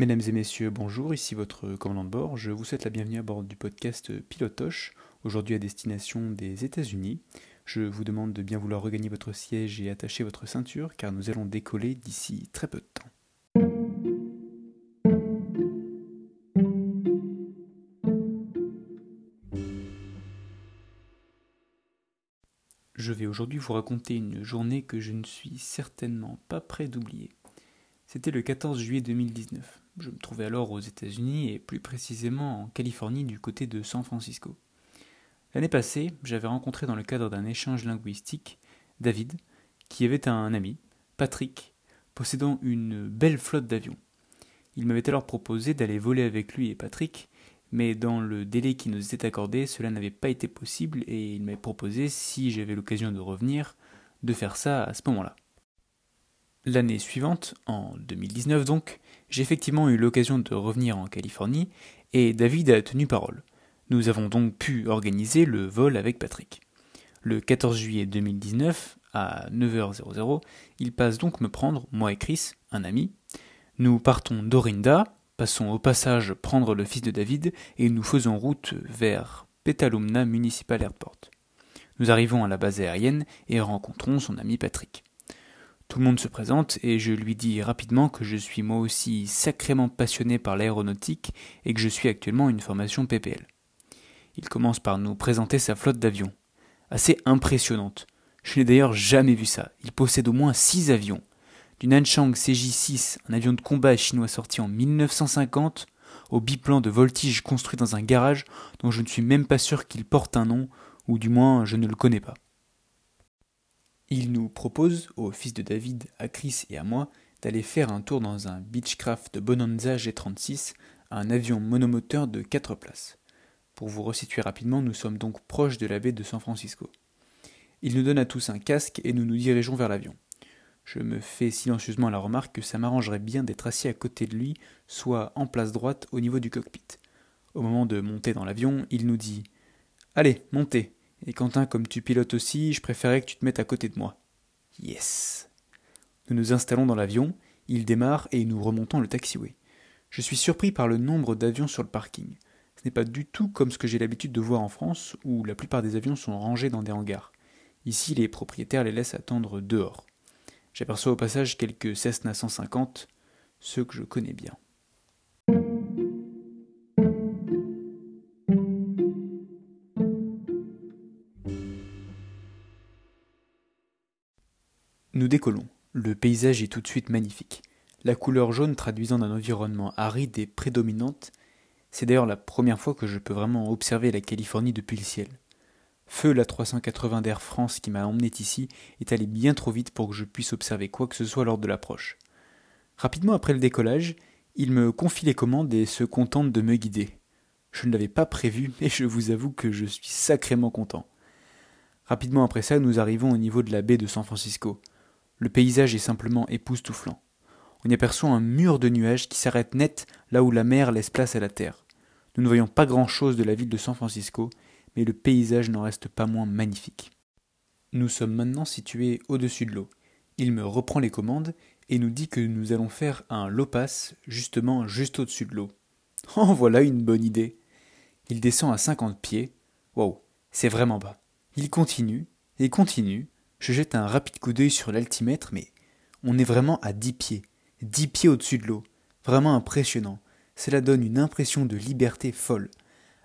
Mesdames et messieurs, bonjour, ici votre commandant de bord. Je vous souhaite la bienvenue à bord du podcast Pilotoche, aujourd'hui à destination des États-Unis. Je vous demande de bien vouloir regagner votre siège et attacher votre ceinture car nous allons décoller d'ici très peu de temps. Je vais aujourd'hui vous raconter une journée que je ne suis certainement pas prêt d'oublier. C'était le 14 juillet 2019. Je me trouvais alors aux États-Unis et plus précisément en Californie du côté de San Francisco. L'année passée, j'avais rencontré dans le cadre d'un échange linguistique David, qui avait un ami, Patrick, possédant une belle flotte d'avions. Il m'avait alors proposé d'aller voler avec lui et Patrick, mais dans le délai qui nous était accordé, cela n'avait pas été possible et il m'avait proposé, si j'avais l'occasion de revenir, de faire ça à ce moment-là. L'année suivante, en 2019 donc, j'ai effectivement eu l'occasion de revenir en Californie et David a tenu parole. Nous avons donc pu organiser le vol avec Patrick. Le 14 juillet 2019, à 9h00, il passe donc me prendre, moi et Chris, un ami. Nous partons d'Orinda, passons au passage prendre le fils de David et nous faisons route vers Petalumna Municipal Airport. Nous arrivons à la base aérienne et rencontrons son ami Patrick. Tout le monde se présente et je lui dis rapidement que je suis moi aussi sacrément passionné par l'aéronautique et que je suis actuellement une formation PPL. Il commence par nous présenter sa flotte d'avions. Assez impressionnante. Je n'ai d'ailleurs jamais vu ça. Il possède au moins six avions. Du Nanchang CJ-6, un avion de combat chinois sorti en 1950, au biplan de voltige construit dans un garage dont je ne suis même pas sûr qu'il porte un nom, ou du moins je ne le connais pas. Il nous propose, au fils de David, à Chris et à moi, d'aller faire un tour dans un Beechcraft Bonanza G36, un avion monomoteur de 4 places. Pour vous resituer rapidement, nous sommes donc proches de la baie de San Francisco. Il nous donne à tous un casque et nous nous dirigeons vers l'avion. Je me fais silencieusement la remarque que ça m'arrangerait bien d'être assis à côté de lui, soit en place droite au niveau du cockpit. Au moment de monter dans l'avion, il nous dit Allez, montez. Et Quentin, comme tu pilotes aussi, je préférais que tu te mettes à côté de moi. Yes. Nous nous installons dans l'avion, il démarre et nous remontons le taxiway. Je suis surpris par le nombre d'avions sur le parking n'est pas du tout comme ce que j'ai l'habitude de voir en France, où la plupart des avions sont rangés dans des hangars. Ici, les propriétaires les laissent attendre dehors. J'aperçois au passage quelques Cessna 150, ceux que je connais bien. Nous décollons. Le paysage est tout de suite magnifique. La couleur jaune traduisant un environnement aride et prédominante c'est d'ailleurs la première fois que je peux vraiment observer la Californie depuis le ciel. Feu la 380 d'Air France qui m'a emmené ici est allé bien trop vite pour que je puisse observer quoi que ce soit lors de l'approche. Rapidement après le décollage, il me confie les commandes et se contente de me guider. Je ne l'avais pas prévu, mais je vous avoue que je suis sacrément content. Rapidement après ça, nous arrivons au niveau de la baie de San Francisco. Le paysage est simplement époustouflant. On y aperçoit un mur de nuages qui s'arrête net là où la mer laisse place à la terre. Nous ne voyons pas grand-chose de la ville de San Francisco, mais le paysage n'en reste pas moins magnifique. Nous sommes maintenant situés au-dessus de l'eau. Il me reprend les commandes et nous dit que nous allons faire un low pass justement juste au-dessus de l'eau. Oh voilà une bonne idée. Il descend à 50 pieds. Wow, c'est vraiment bas. Il continue et continue. Je jette un rapide coup d'œil sur l'altimètre, mais on est vraiment à 10 pieds. 10 pieds au-dessus de l'eau. Vraiment impressionnant. Cela donne une impression de liberté folle.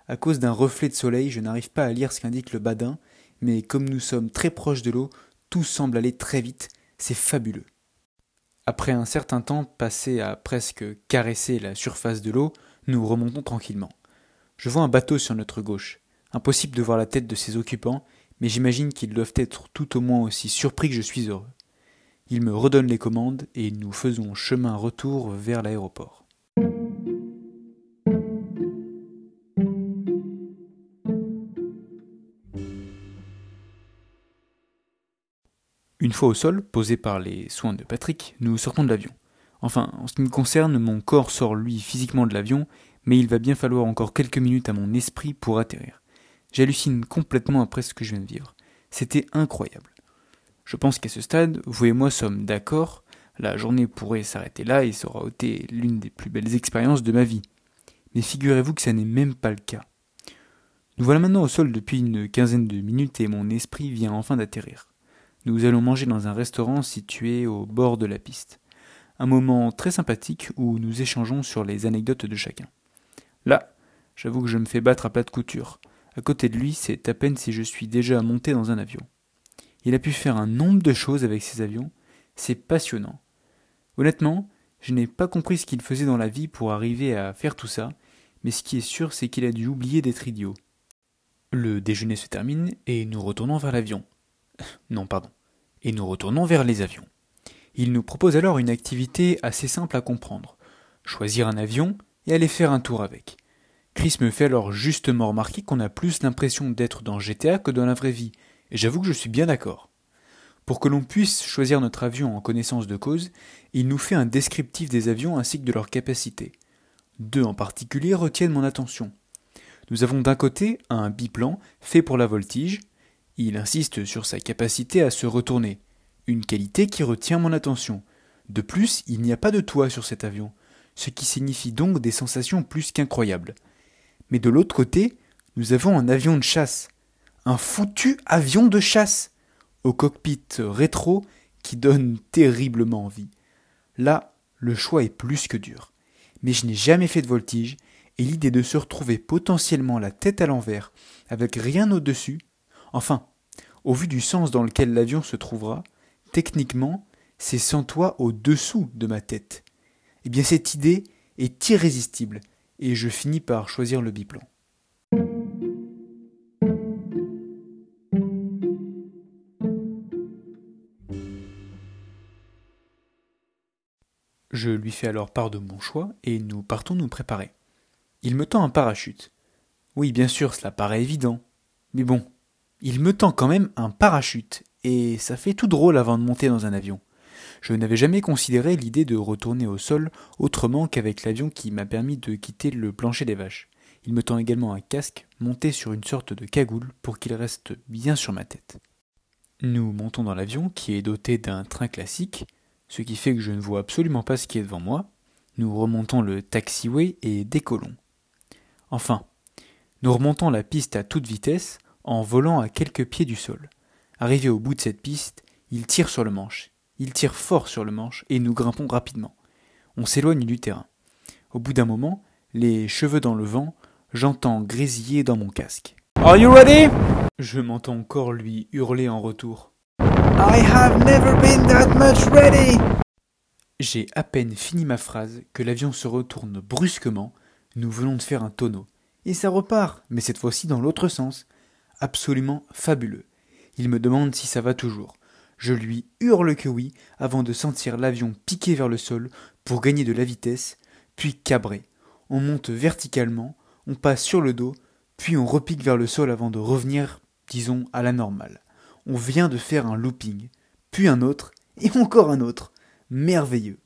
À cause d'un reflet de soleil, je n'arrive pas à lire ce qu'indique le badin, mais comme nous sommes très proches de l'eau, tout semble aller très vite, c'est fabuleux. Après un certain temps passé à presque caresser la surface de l'eau, nous remontons tranquillement. Je vois un bateau sur notre gauche. Impossible de voir la tête de ses occupants, mais j'imagine qu'ils doivent être tout au moins aussi surpris que je suis heureux. Il me redonne les commandes et nous faisons chemin retour vers l'aéroport. Une fois au sol, posé par les soins de Patrick, nous sortons de l'avion. Enfin, en ce qui me concerne, mon corps sort lui physiquement de l'avion, mais il va bien falloir encore quelques minutes à mon esprit pour atterrir. J'hallucine complètement après ce que je viens de vivre. C'était incroyable. Je pense qu'à ce stade, vous et moi sommes d'accord, La journée pourrait s'arrêter là et ça aura été l'une des plus belles expériences de ma vie. Mais figurez-vous que ça n'est même pas le cas. Nous voilà maintenant au sol depuis une quinzaine de minutes et mon esprit vient enfin d'atterrir. Nous allons manger dans un restaurant situé au bord de la piste. Un moment très sympathique où nous échangeons sur les anecdotes de chacun. Là, j'avoue que je me fais battre à plat de couture. À côté de lui, c'est à peine si je suis déjà monté dans un avion. Il a pu faire un nombre de choses avec ses avions, c'est passionnant. Honnêtement, je n'ai pas compris ce qu'il faisait dans la vie pour arriver à faire tout ça, mais ce qui est sûr, c'est qu'il a dû oublier d'être idiot. Le déjeuner se termine et nous retournons vers l'avion. Non, pardon. Et nous retournons vers les avions. Il nous propose alors une activité assez simple à comprendre. Choisir un avion et aller faire un tour avec. Chris me fait alors justement remarquer qu'on a plus l'impression d'être dans GTA que dans la vraie vie, et j'avoue que je suis bien d'accord. Pour que l'on puisse choisir notre avion en connaissance de cause, il nous fait un descriptif des avions ainsi que de leurs capacités. Deux en particulier retiennent mon attention. Nous avons d'un côté un biplan fait pour la voltige. Il insiste sur sa capacité à se retourner, une qualité qui retient mon attention. De plus, il n'y a pas de toit sur cet avion, ce qui signifie donc des sensations plus qu'incroyables. Mais de l'autre côté, nous avons un avion de chasse. Un foutu avion de chasse au cockpit rétro qui donne terriblement envie. Là, le choix est plus que dur. Mais je n'ai jamais fait de voltige, et l'idée de se retrouver potentiellement la tête à l'envers, avec rien au-dessus, enfin, au vu du sens dans lequel l'avion se trouvera, techniquement, c'est sans toit au-dessous de ma tête. Eh bien, cette idée est irrésistible, et je finis par choisir le biplan. Je lui fais alors part de mon choix et nous partons nous préparer. Il me tend un parachute. Oui, bien sûr, cela paraît évident. Mais bon, il me tend quand même un parachute, et ça fait tout drôle avant de monter dans un avion. Je n'avais jamais considéré l'idée de retourner au sol autrement qu'avec l'avion qui m'a permis de quitter le plancher des vaches. Il me tend également un casque monté sur une sorte de cagoule pour qu'il reste bien sur ma tête. Nous montons dans l'avion qui est doté d'un train classique, ce qui fait que je ne vois absolument pas ce qui est devant moi. Nous remontons le taxiway et décollons. Enfin, nous remontons la piste à toute vitesse en volant à quelques pieds du sol. Arrivé au bout de cette piste, il tire sur le manche. Il tire fort sur le manche et nous grimpons rapidement. On s'éloigne du terrain. Au bout d'un moment, les cheveux dans le vent, j'entends grésiller dans mon casque. Are you ready? Je m'entends encore lui hurler en retour. I have never been that much ready. J'ai à peine fini ma phrase que l'avion se retourne brusquement. Nous venons de faire un tonneau. Et ça repart, mais cette fois-ci dans l'autre sens. Absolument fabuleux. Il me demande si ça va toujours. Je lui hurle que oui, avant de sentir l'avion piquer vers le sol pour gagner de la vitesse, puis cabrer. On monte verticalement, on passe sur le dos, puis on repique vers le sol avant de revenir, disons, à la normale. On vient de faire un looping, puis un autre, et encore un autre. Merveilleux.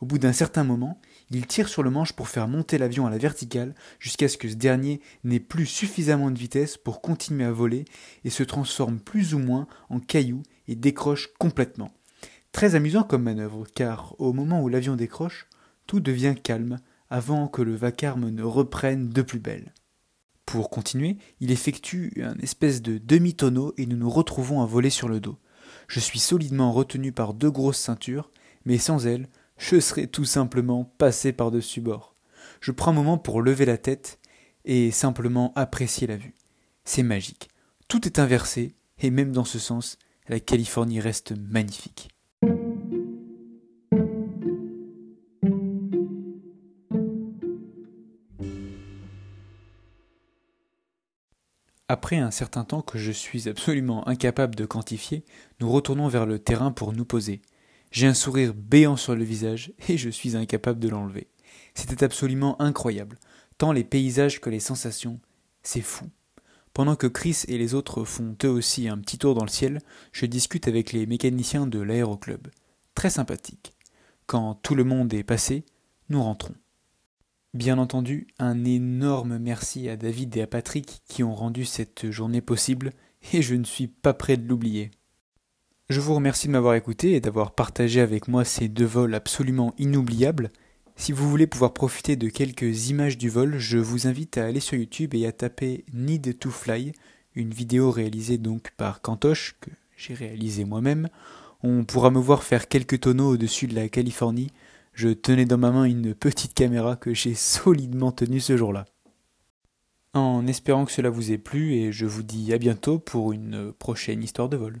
Au bout d'un certain moment, il tire sur le manche pour faire monter l'avion à la verticale jusqu'à ce que ce dernier n'ait plus suffisamment de vitesse pour continuer à voler et se transforme plus ou moins en caillou et décroche complètement. Très amusant comme manœuvre, car au moment où l'avion décroche, tout devient calme avant que le vacarme ne reprenne de plus belle. Pour continuer, il effectue un espèce de demi-tonneau et nous nous retrouvons à voler sur le dos. Je suis solidement retenu par deux grosses ceintures, mais sans elles, je serais tout simplement passé par-dessus bord. Je prends un moment pour lever la tête et simplement apprécier la vue. C'est magique. Tout est inversé, et même dans ce sens, la Californie reste magnifique. Après un certain temps que je suis absolument incapable de quantifier, nous retournons vers le terrain pour nous poser. J'ai un sourire béant sur le visage et je suis incapable de l'enlever. C'était absolument incroyable, tant les paysages que les sensations. C'est fou. Pendant que Chris et les autres font eux aussi un petit tour dans le ciel, je discute avec les mécaniciens de l'aéroclub. Très sympathique. Quand tout le monde est passé, nous rentrons. Bien entendu, un énorme merci à David et à Patrick qui ont rendu cette journée possible, et je ne suis pas prêt de l'oublier. Je vous remercie de m'avoir écouté et d'avoir partagé avec moi ces deux vols absolument inoubliables. Si vous voulez pouvoir profiter de quelques images du vol, je vous invite à aller sur YouTube et à taper Need to Fly, une vidéo réalisée donc par Cantoche, que j'ai réalisée moi-même. On pourra me voir faire quelques tonneaux au-dessus de la Californie. Je tenais dans ma main une petite caméra que j'ai solidement tenue ce jour-là. En espérant que cela vous ait plu et je vous dis à bientôt pour une prochaine histoire de vol.